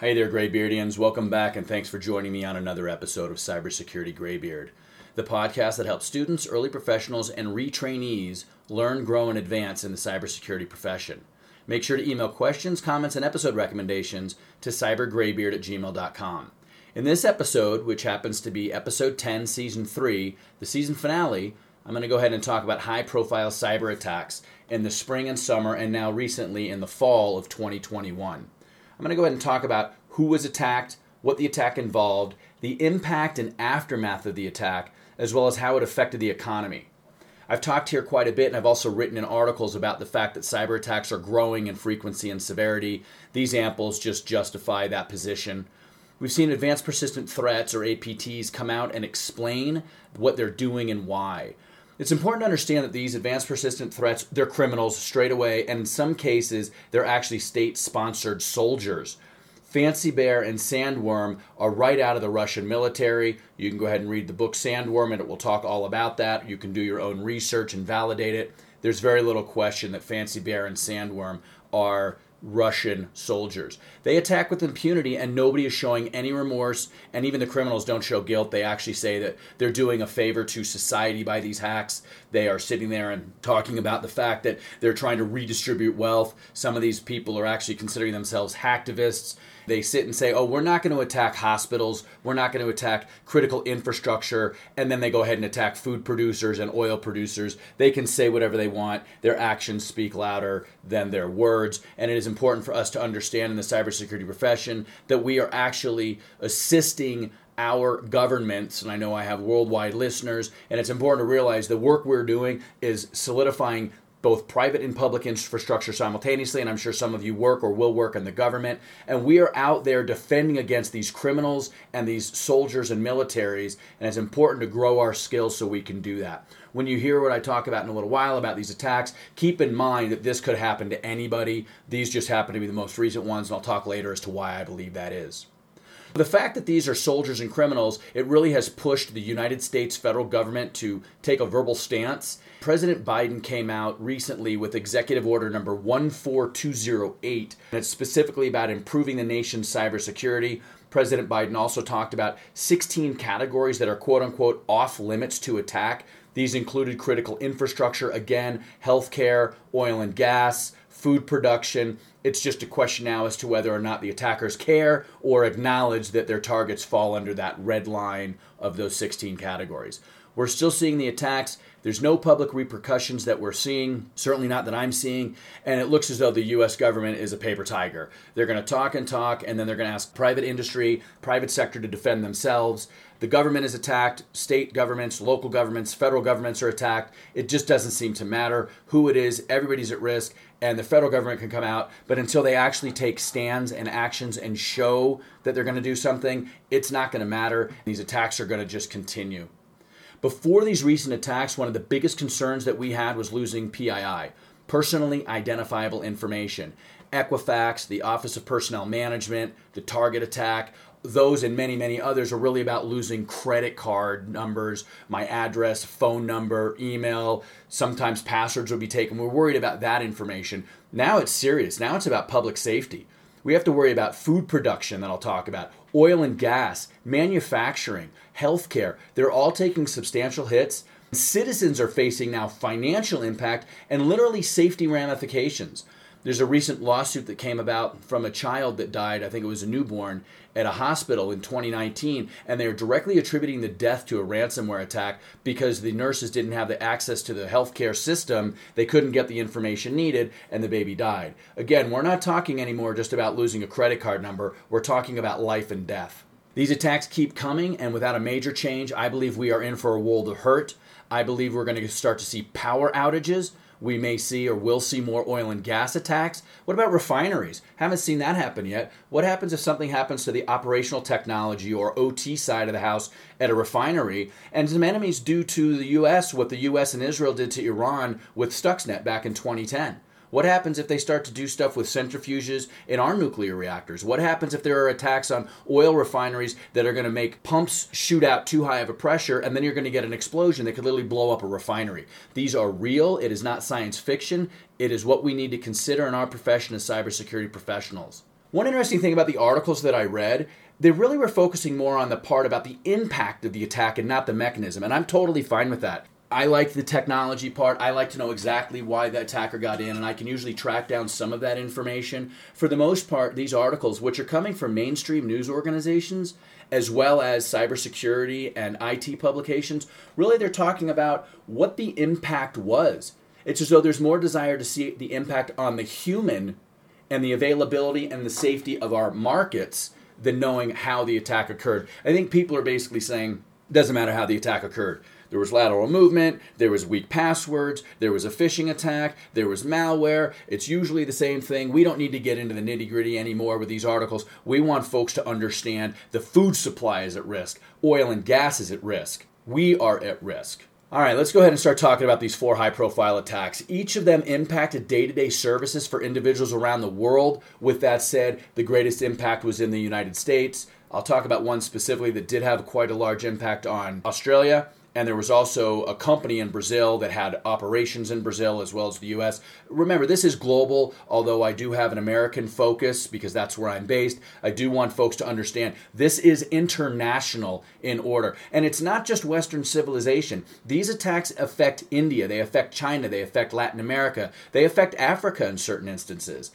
Hey there, Graybeardians. Welcome back and thanks for joining me on another episode of Cybersecurity Graybeard, the podcast that helps students, early professionals, and retrainees learn, grow, and advance in the cybersecurity profession. Make sure to email questions, comments, and episode recommendations to cybergraybeard at gmail.com. In this episode, which happens to be episode 10, season 3, the season finale, I'm going to go ahead and talk about high profile cyber attacks in the spring and summer, and now recently in the fall of 2021. I'm going to go ahead and talk about who was attacked, what the attack involved, the impact and aftermath of the attack, as well as how it affected the economy. I've talked here quite a bit, and I've also written in articles about the fact that cyber attacks are growing in frequency and severity. These amples just justify that position. We've seen advanced persistent threats, or APTs, come out and explain what they're doing and why. It's important to understand that these advanced persistent threats, they're criminals straight away, and in some cases, they're actually state sponsored soldiers. Fancy Bear and Sandworm are right out of the Russian military. You can go ahead and read the book Sandworm, and it will talk all about that. You can do your own research and validate it. There's very little question that Fancy Bear and Sandworm are Russian soldiers. They attack with impunity and nobody is showing any remorse, and even the criminals don't show guilt. They actually say that they're doing a favor to society by these hacks. They are sitting there and talking about the fact that they're trying to redistribute wealth. Some of these people are actually considering themselves hacktivists. They sit and say, oh, we're not going to attack hospitals, we're not going to attack critical infrastructure, and then they go ahead and attack food producers and oil producers. They can say whatever they want, their actions speak louder than their words, and it is important for us to understand in the cybersecurity profession that we are actually assisting our governments, and I know I have worldwide listeners, and it's important to realize the work we're doing is solidifying both private and public infrastructure simultaneously, and I'm sure some of you work or will work in the government. And we are out there defending against these criminals and these soldiers and militaries, and it's important to grow our skills so we can do that. When you hear what I talk about in a little while about these attacks, keep in mind that this could happen to anybody. These just happen to be the most recent ones, and I'll talk later as to why I believe that is. The fact that these are soldiers and criminals, it really has pushed the United States federal government to take a verbal stance. President Biden came out recently with Executive Order number 14208, and it's specifically about improving the nation's cybersecurity. President Biden also talked about 16 categories that are quote unquote off limits to attack. These included critical infrastructure, again, healthcare, oil and gas, food production. It's just a question now as to whether or not the attackers care or acknowledge that their targets fall under that red line of those 16 categories. We're still seeing the attacks. There's no public repercussions that we're seeing, certainly not that I'm seeing, and it looks as though the US government is a paper tiger. They're going to talk and talk, and then they're going to ask private industry, private sector to defend themselves. The government is attacked, state governments, local governments, federal governments are attacked. It just doesn't seem to matter who it is, everybody's at risk, and the federal government can come out, but until they actually take stands and actions and show that they're going to do something, it's not going to matter. These attacks are going to just continue. Before these recent attacks, one of the biggest concerns that we had was losing PII, personally identifiable information. Equifax, the Office of Personnel Management, the Target attack, those and many, many others are really about losing credit card numbers, my address, phone number, email. Sometimes passwords will be taken. We're worried about that information. Now it's serious. Now it's about public safety. We have to worry about food production that I'll talk about, oil and gas, manufacturing, healthcare. They're all taking substantial hits. Citizens are facing now financial impact and literally safety ramifications. There's a recent lawsuit that came about from a child that died, I think it was a newborn, at a hospital in 2019, and they're directly attributing the death to a ransomware attack because the nurses didn't have the access to the healthcare system. They couldn't get the information needed, and the baby died. Again, we're not talking anymore just about losing a credit card number, we're talking about life and death. These attacks keep coming, and without a major change, I believe we are in for a world of hurt. I believe we're going to start to see power outages we may see or will see more oil and gas attacks. What about refineries? Haven't seen that happen yet. What happens if something happens to the operational technology or OT side of the house at a refinery and some enemies do to the US what the US and Israel did to Iran with Stuxnet back in 2010? What happens if they start to do stuff with centrifuges in our nuclear reactors? What happens if there are attacks on oil refineries that are going to make pumps shoot out too high of a pressure and then you're going to get an explosion that could literally blow up a refinery? These are real. It is not science fiction. It is what we need to consider in our profession as cybersecurity professionals. One interesting thing about the articles that I read, they really were focusing more on the part about the impact of the attack and not the mechanism, and I'm totally fine with that. I like the technology part. I like to know exactly why the attacker got in, and I can usually track down some of that information. For the most part, these articles, which are coming from mainstream news organizations, as well as cybersecurity and IT publications, really they're talking about what the impact was. It's as though there's more desire to see the impact on the human and the availability and the safety of our markets than knowing how the attack occurred. I think people are basically saying, doesn't matter how the attack occurred. There was lateral movement, there was weak passwords, there was a phishing attack, there was malware. It's usually the same thing. We don't need to get into the nitty gritty anymore with these articles. We want folks to understand the food supply is at risk, oil and gas is at risk. We are at risk. All right, let's go ahead and start talking about these four high profile attacks. Each of them impacted day to day services for individuals around the world. With that said, the greatest impact was in the United States. I'll talk about one specifically that did have quite a large impact on Australia and there was also a company in Brazil that had operations in Brazil as well as the US. Remember, this is global, although I do have an American focus because that's where I'm based. I do want folks to understand this is international in order. And it's not just Western civilization. These attacks affect India, they affect China, they affect Latin America, they affect Africa in certain instances.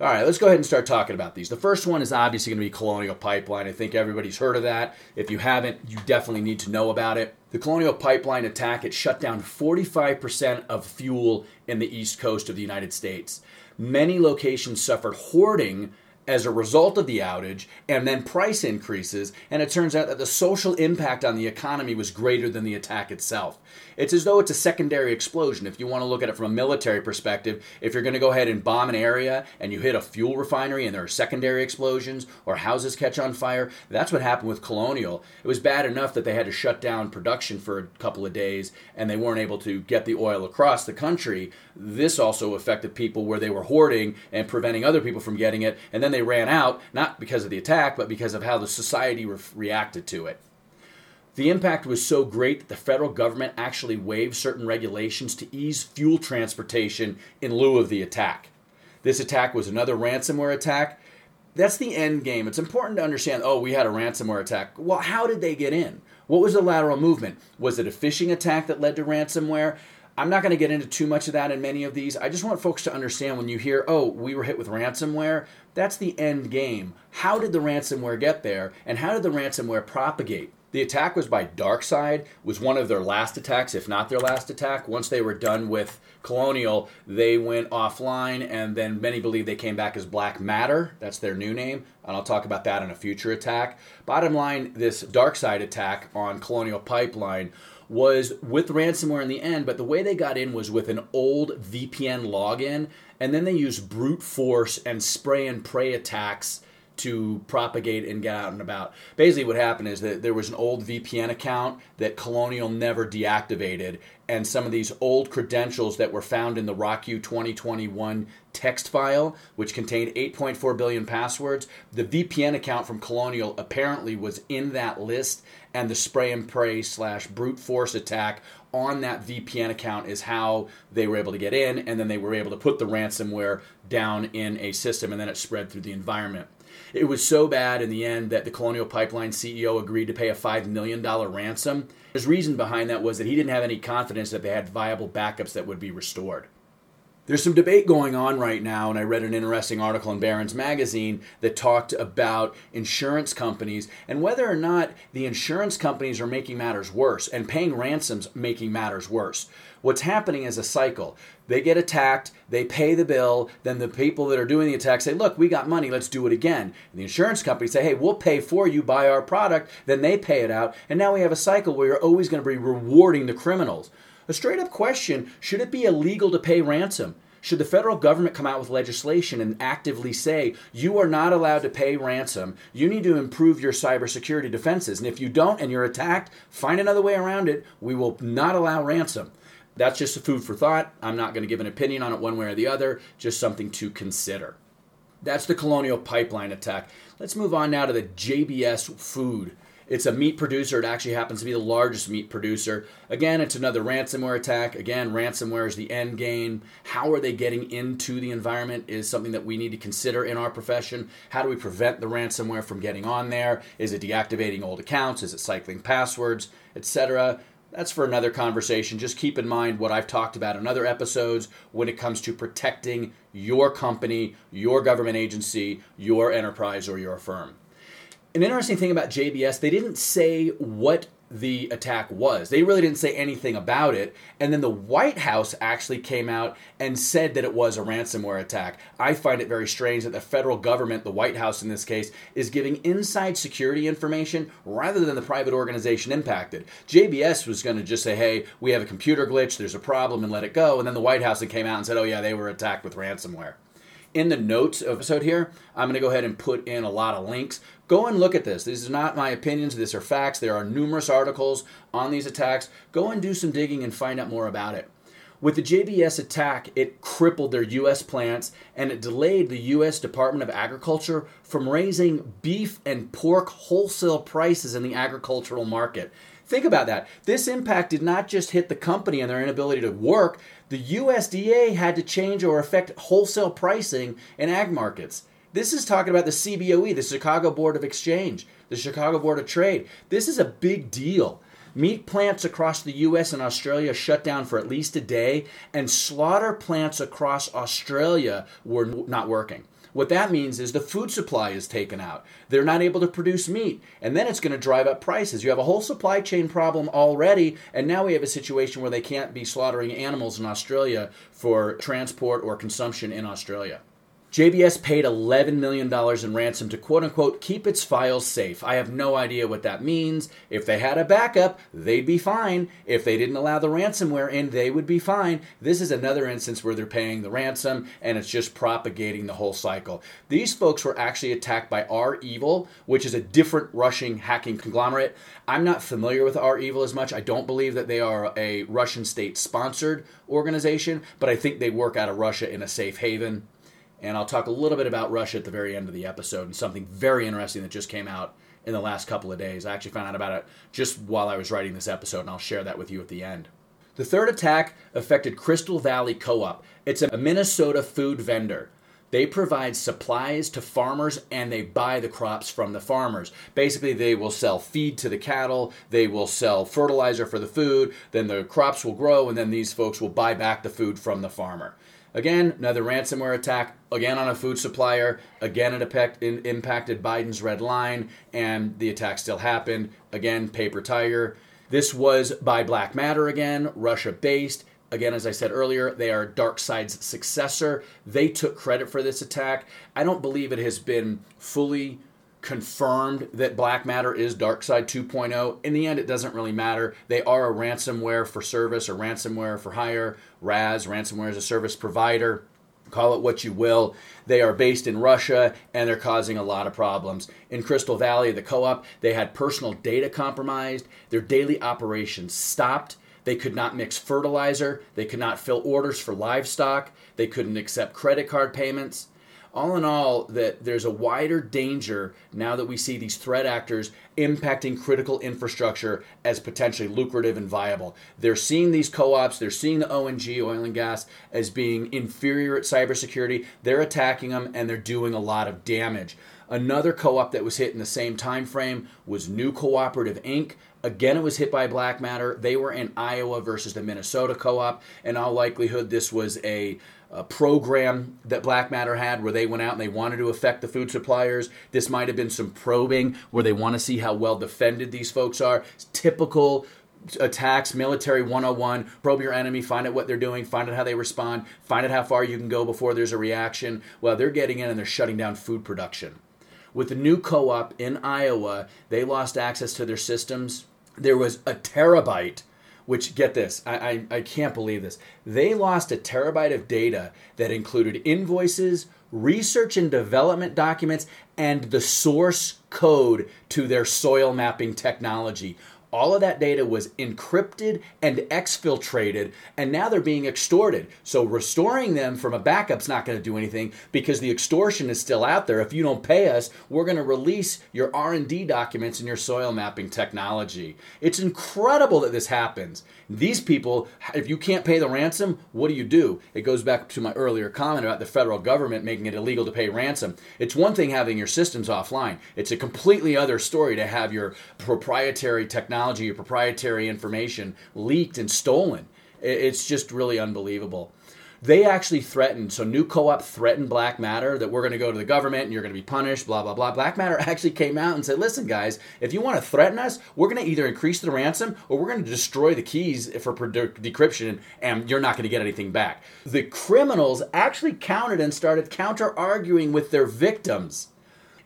All right, let's go ahead and start talking about these. The first one is obviously going to be Colonial Pipeline. I think everybody's heard of that. If you haven't, you definitely need to know about it. The Colonial Pipeline attack, it shut down 45% of fuel in the east coast of the United States. Many locations suffered hoarding as a result of the outage and then price increases, and it turns out that the social impact on the economy was greater than the attack itself. It's as though it's a secondary explosion. If you want to look at it from a military perspective, if you're going to go ahead and bomb an area and you hit a fuel refinery and there are secondary explosions or houses catch on fire, that's what happened with Colonial. It was bad enough that they had to shut down production for a couple of days and they weren't able to get the oil across the country. This also affected people where they were hoarding and preventing other people from getting it, and then they ran out, not because of the attack, but because of how the society re- reacted to it. The impact was so great that the federal government actually waived certain regulations to ease fuel transportation in lieu of the attack. This attack was another ransomware attack. That's the end game. It's important to understand oh, we had a ransomware attack. Well, how did they get in? What was the lateral movement? Was it a phishing attack that led to ransomware? I'm not going to get into too much of that in many of these. I just want folks to understand when you hear, oh, we were hit with ransomware, that's the end game. How did the ransomware get there, and how did the ransomware propagate? The attack was by DarkSide, was one of their last attacks, if not their last attack. Once they were done with Colonial, they went offline, and then many believe they came back as Black Matter. That's their new name, and I'll talk about that in a future attack. Bottom line, this DarkSide attack on Colonial Pipeline was with ransomware in the end, but the way they got in was with an old VPN login, and then they used brute force and spray and pray attacks to propagate and get out and about. Basically, what happened is that there was an old VPN account that Colonial never deactivated, and some of these old credentials that were found in the RockYou 2021 text file, which contained 8.4 billion passwords, the VPN account from Colonial apparently was in that list, and the spray and pray slash brute force attack on that VPN account is how they were able to get in, and then they were able to put the ransomware down in a system, and then it spread through the environment. It was so bad in the end that the Colonial Pipeline CEO agreed to pay a $5 million ransom. His reason behind that was that he didn't have any confidence that they had viable backups that would be restored. There's some debate going on right now, and I read an interesting article in Barron's Magazine that talked about insurance companies and whether or not the insurance companies are making matters worse and paying ransoms making matters worse. What's happening is a cycle. They get attacked, they pay the bill, then the people that are doing the attack say, Look, we got money, let's do it again. And the insurance companies say, Hey, we'll pay for you, buy our product, then they pay it out, and now we have a cycle where you're always going to be rewarding the criminals. A straight up question should it be illegal to pay ransom? Should the federal government come out with legislation and actively say, you are not allowed to pay ransom, you need to improve your cybersecurity defenses, and if you don't and you're attacked, find another way around it, we will not allow ransom. That's just a food for thought. I'm not going to give an opinion on it one way or the other, just something to consider. That's the Colonial Pipeline attack. Let's move on now to the JBS food It's a meat producer. It actually happens to be the largest meat producer. Again, it's another ransomware attack. Again, ransomware is the end game. How are they getting into the environment is something that we need to consider in our profession. How do we prevent the ransomware from getting on there? Is it deactivating old accounts? Is it cycling passwords, etc.? That's for another conversation. Just keep in mind what I've talked about in other episodes when it comes to protecting your company, your government agency, your enterprise, or your firm an interesting thing about JBS, they didn't say what the attack was. They really didn't say anything about it. And then the White House actually came out and said that it was a ransomware attack. I find it very strange that the federal government, the White House in this case, is giving inside security information rather than the private organization impacted. JBS was going to just say, hey, we have a computer glitch, there's a problem, and let it go. And then the White House came out and said, oh, yeah, they were attacked with ransomware in the notes episode here, I'm going to go ahead and put in a lot of links. Go and look at this. These are not my opinions, these are facts. There are numerous articles on these attacks. Go and do some digging and find out more about it. With the JBS attack, it crippled their U.S. plants and it delayed the U.S. Department of Agriculture from raising beef and pork wholesale prices in the agricultural market. Think about that. This impact did not just hit the company and their inability to work, the USDA had to change or affect wholesale pricing in ag markets. This is talking about the CBOE, the Chicago Board of Exchange, the Chicago Board of Trade. This is a big deal. Meat plants across the US and Australia shut down for at least a day, and slaughter plants across Australia were not working. What that means is the food supply is taken out. They're not able to produce meat. And then it's going to drive up prices. You have a whole supply chain problem already. And now we have a situation where they can't be slaughtering animals in Australia for transport or consumption in Australia. JBS paid $11 million in ransom to quote unquote keep its files safe. I have no idea what that means. If they had a backup, they'd be fine. If they didn't allow the ransomware in, they would be fine. This is another instance where they're paying the ransom and it's just propagating the whole cycle. These folks were actually attacked by REvil, which is a different Russian hacking conglomerate. I'm not familiar with REvil as much. I don't believe that they are a Russian state sponsored organization, but I think they work out of Russia in a safe haven and I'll talk a little bit about Russia at the very end of the episode and something very interesting that just came out in the last couple of days. I actually found out about it just while I was writing this episode, and I'll share that with you at the end. The third attack affected Crystal Valley Co op. It's a Minnesota food vendor. They provide supplies to farmers and they buy the crops from the farmers. Basically, they will sell feed to the cattle, they will sell fertilizer for the food, then the crops will grow, and then these folks will buy back the food from the farmer. Again, another ransomware attack, again on a food supplier. Again, it impacted Biden's red line, and the attack still happened. Again, Paper Tiger. This was by Black Matter again, Russia based. Again, as I said earlier, they are DarkSide's successor. They took credit for this attack. I don't believe it has been fully confirmed that Black Matter is DarkSide 2.0. In the end, it doesn't really matter. They are a ransomware for service or ransomware for hire, RAS, ransomware as a service provider. Call it what you will. They are based in Russia and they're causing a lot of problems. In Crystal Valley, the co op, they had personal data compromised, their daily operations stopped. They could not mix fertilizer. They could not fill orders for livestock. They couldn't accept credit card payments all in all, that there's a wider danger now that we see these threat actors impacting critical infrastructure as potentially lucrative and viable. They're seeing these co-ops, they're seeing the ONG, oil and gas, as being inferior at cybersecurity. They're attacking them and they're doing a lot of damage. Another co-op that was hit in the same time frame was New Cooperative Inc. Again, it was hit by black matter. They were in Iowa versus the Minnesota co-op. In all likelihood, this was a a program that Black Matter had where they went out and they wanted to affect the food suppliers. This might have been some probing where they want to see how well defended these folks are. It's typical attacks, military 101. Probe your enemy, find out what they're doing, find out how they respond, find out how far you can go before there's a reaction. Well, they're getting in and they're shutting down food production. With the new co op in Iowa, they lost access to their systems. There was a terabyte which get this, I, I, I can't believe this. They lost a terabyte of data that included invoices, research and development documents, and the source code to their soil mapping technology. All of that data was encrypted and exfiltrated, and now they're being extorted. So restoring them from a backup's not going to do anything because the extortion is still out there. If you don't pay us, we're going to release your R&D documents and your soil mapping technology. It's incredible that this happens. These people, if you can't pay the ransom, what do you do? It goes back to my earlier comment about the federal government making it illegal to pay ransom. It's one thing having your systems offline. It's a completely other story to have your proprietary technology, your proprietary information leaked and stolen. It's just really unbelievable. They actually threatened so new co-op threatened black matter that we're going to go to the government and you're going to be punished blah blah blah. Black matter actually came out and said listen guys if you want to threaten us we're going to either increase the ransom or we're going to destroy the keys for decryption and you're not going to get anything back. The criminals actually countered and started counter arguing with their victims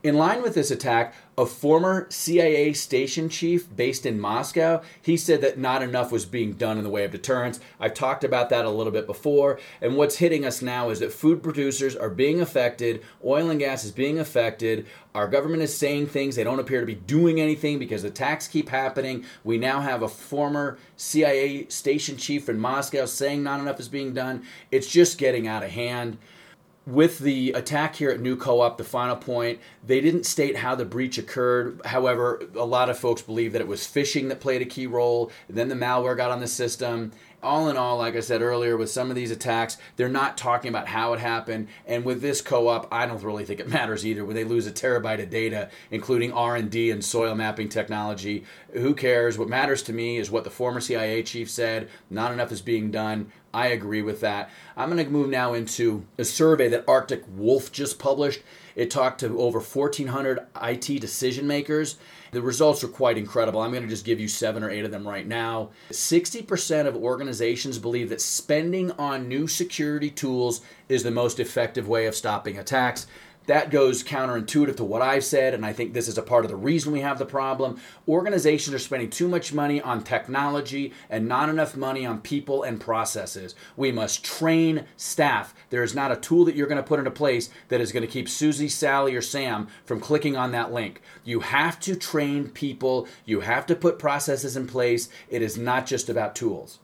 in line with this attack, a former CIA station chief based in Moscow, he said that not enough was being done in the way of deterrence. I've talked about that a little bit before, and what's hitting us now is that food producers are being affected, oil and gas is being affected, our government is saying things, they don't appear to be doing anything because attacks keep happening. We now have a former CIA station chief in Moscow saying not enough is being done. It's just getting out of hand with the attack here at New Co-op, the final point, they didn't state how the breach occurred. However, a lot of folks believe that it was phishing that played a key role. Then the malware got on the system. All in all, like I said earlier, with some of these attacks, they're not talking about how it happened. And with this co-op, I don't really think it matters either. When they lose a terabyte of data, including R&D and soil mapping technology, who cares? What matters to me is what the former CIA chief said. Not enough is being done. I agree with that. I'm going to move now into a survey that Arctic Wolf just published. It talked to over 1,400 IT decision makers. The results are quite incredible. I'm going to just give you seven or eight of them right now. 60% of organizations believe that spending on new security tools is the most effective way of stopping attacks. That goes counterintuitive to what I've said, and I think this is a part of the reason we have the problem. Organizations are spending too much money on technology and not enough money on people and processes. We must train staff. There is not a tool that you're going to put into place that is going to keep Susie, Sally, or Sam from clicking on that link. You have to train people, you have to put processes in place. It is not just about tools.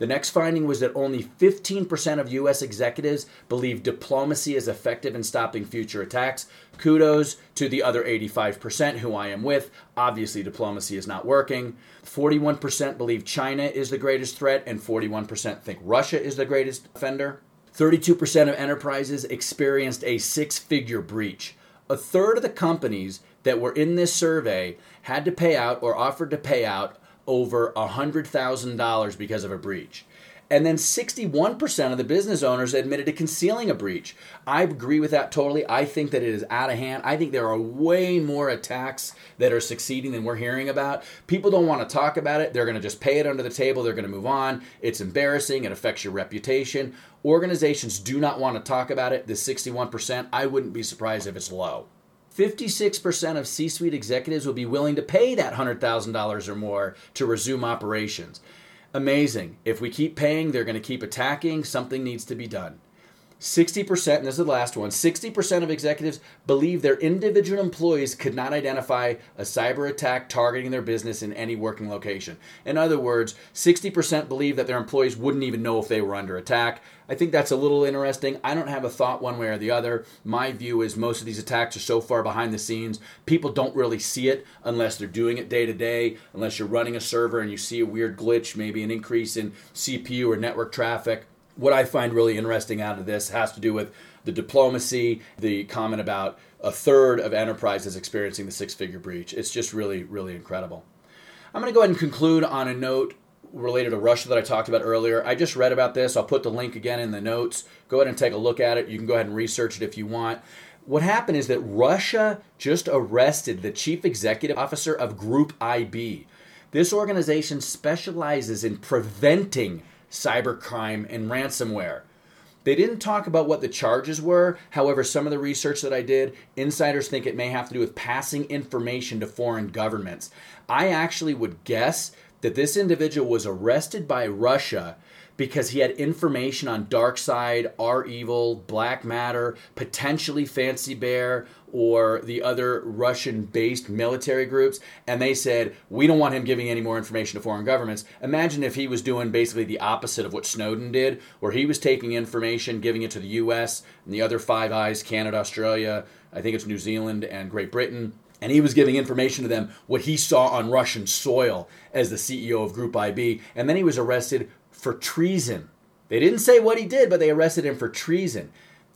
The next finding was that only 15% of U.S. executives believe diplomacy is effective in stopping future attacks. Kudos to the other 85% who I am with. Obviously, diplomacy is not working. 41% believe China is the greatest threat, and 41% think Russia is the greatest offender. 32% of enterprises experienced a six figure breach. A third of the companies that were in this survey had to pay out or offered to pay out over $100,000 because of a breach. And then 61% of the business owners admitted to concealing a breach. I agree with that totally. I think that it is out of hand. I think there are way more attacks that are succeeding than we're hearing about. People don't want to talk about it. They're going to just pay it under the table. They're going to move on. It's embarrassing. It affects your reputation. Organizations do not want to talk about it. The 61%, I wouldn't be surprised if it's low. 56% of C suite executives will be willing to pay that $100,000 or more to resume operations. Amazing. If we keep paying, they're going to keep attacking. Something needs to be done. 60%, and this is the last one 60% of executives believe their individual employees could not identify a cyber attack targeting their business in any working location. In other words, 60% believe that their employees wouldn't even know if they were under attack. I think that's a little interesting. I don't have a thought one way or the other. My view is most of these attacks are so far behind the scenes, people don't really see it unless they're doing it day to day, unless you're running a server and you see a weird glitch, maybe an increase in CPU or network traffic what I find really interesting out of this has to do with the diplomacy, the comment about a third of enterprises experiencing the six figure breach. It's just really, really incredible. I'm going to go ahead and conclude on a note related to Russia that I talked about earlier. I just read about this. I'll put the link again in the notes. Go ahead and take a look at it. You can go ahead and research it if you want. What happened is that Russia just arrested the chief executive officer of Group IB. This organization specializes in preventing cybercrime, and ransomware. They didn't talk about what the charges were. However, some of the research that I did, insiders think it may have to do with passing information to foreign governments. I actually would guess that this individual was arrested by Russia because he had information on DarkSide, REvil, Black Matter, potentially Fancy Bear, or the other Russian based military groups, and they said, We don't want him giving any more information to foreign governments. Imagine if he was doing basically the opposite of what Snowden did, where he was taking information, giving it to the US and the other Five Eyes, Canada, Australia, I think it's New Zealand, and Great Britain. And he was giving information to them what he saw on Russian soil as the CEO of Group IB. And then he was arrested for treason. They didn't say what he did, but they arrested him for treason.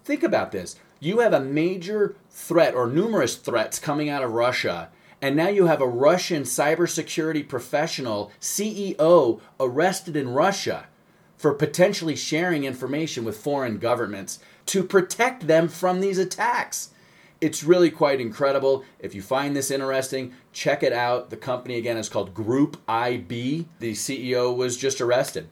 Think about this. You have a major threat or numerous threats coming out of Russia, and now you have a Russian cybersecurity professional, CEO, arrested in Russia for potentially sharing information with foreign governments to protect them from these attacks. It's really quite incredible. If you find this interesting, check it out. The company again is called Group IB. The CEO was just arrested.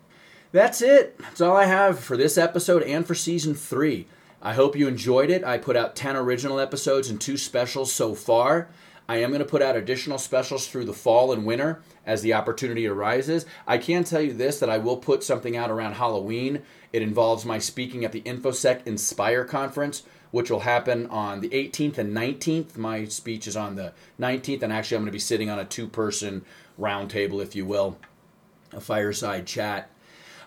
That's it. That's all I have for this episode and for season three. I hope you enjoyed it. I put out 10 original episodes and two specials so far. I am going to put out additional specials through the fall and winter as the opportunity arises. I can tell you this that I will put something out around Halloween. It involves my speaking at the InfoSec Inspire conference, which will happen on the 18th and 19th. My speech is on the 19th, and actually, I'm going to be sitting on a two person roundtable, if you will, a fireside chat.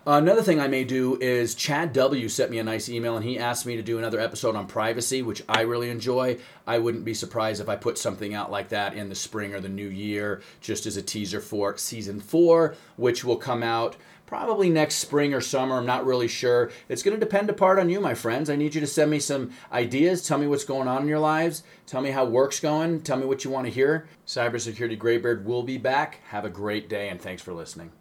Another thing I may do is Chad W sent me a nice email and he asked me to do another episode on privacy, which I really enjoy. I wouldn't be surprised if I put something out like that in the spring or the new year, just as a teaser for season four, which will come out probably next spring or summer. I'm not really sure. It's going to depend apart on you, my friends. I need you to send me some ideas. Tell me what's going on in your lives. Tell me how work's going. Tell me what you want to hear. Cybersecurity Graybeard will be back. Have a great day and thanks for listening.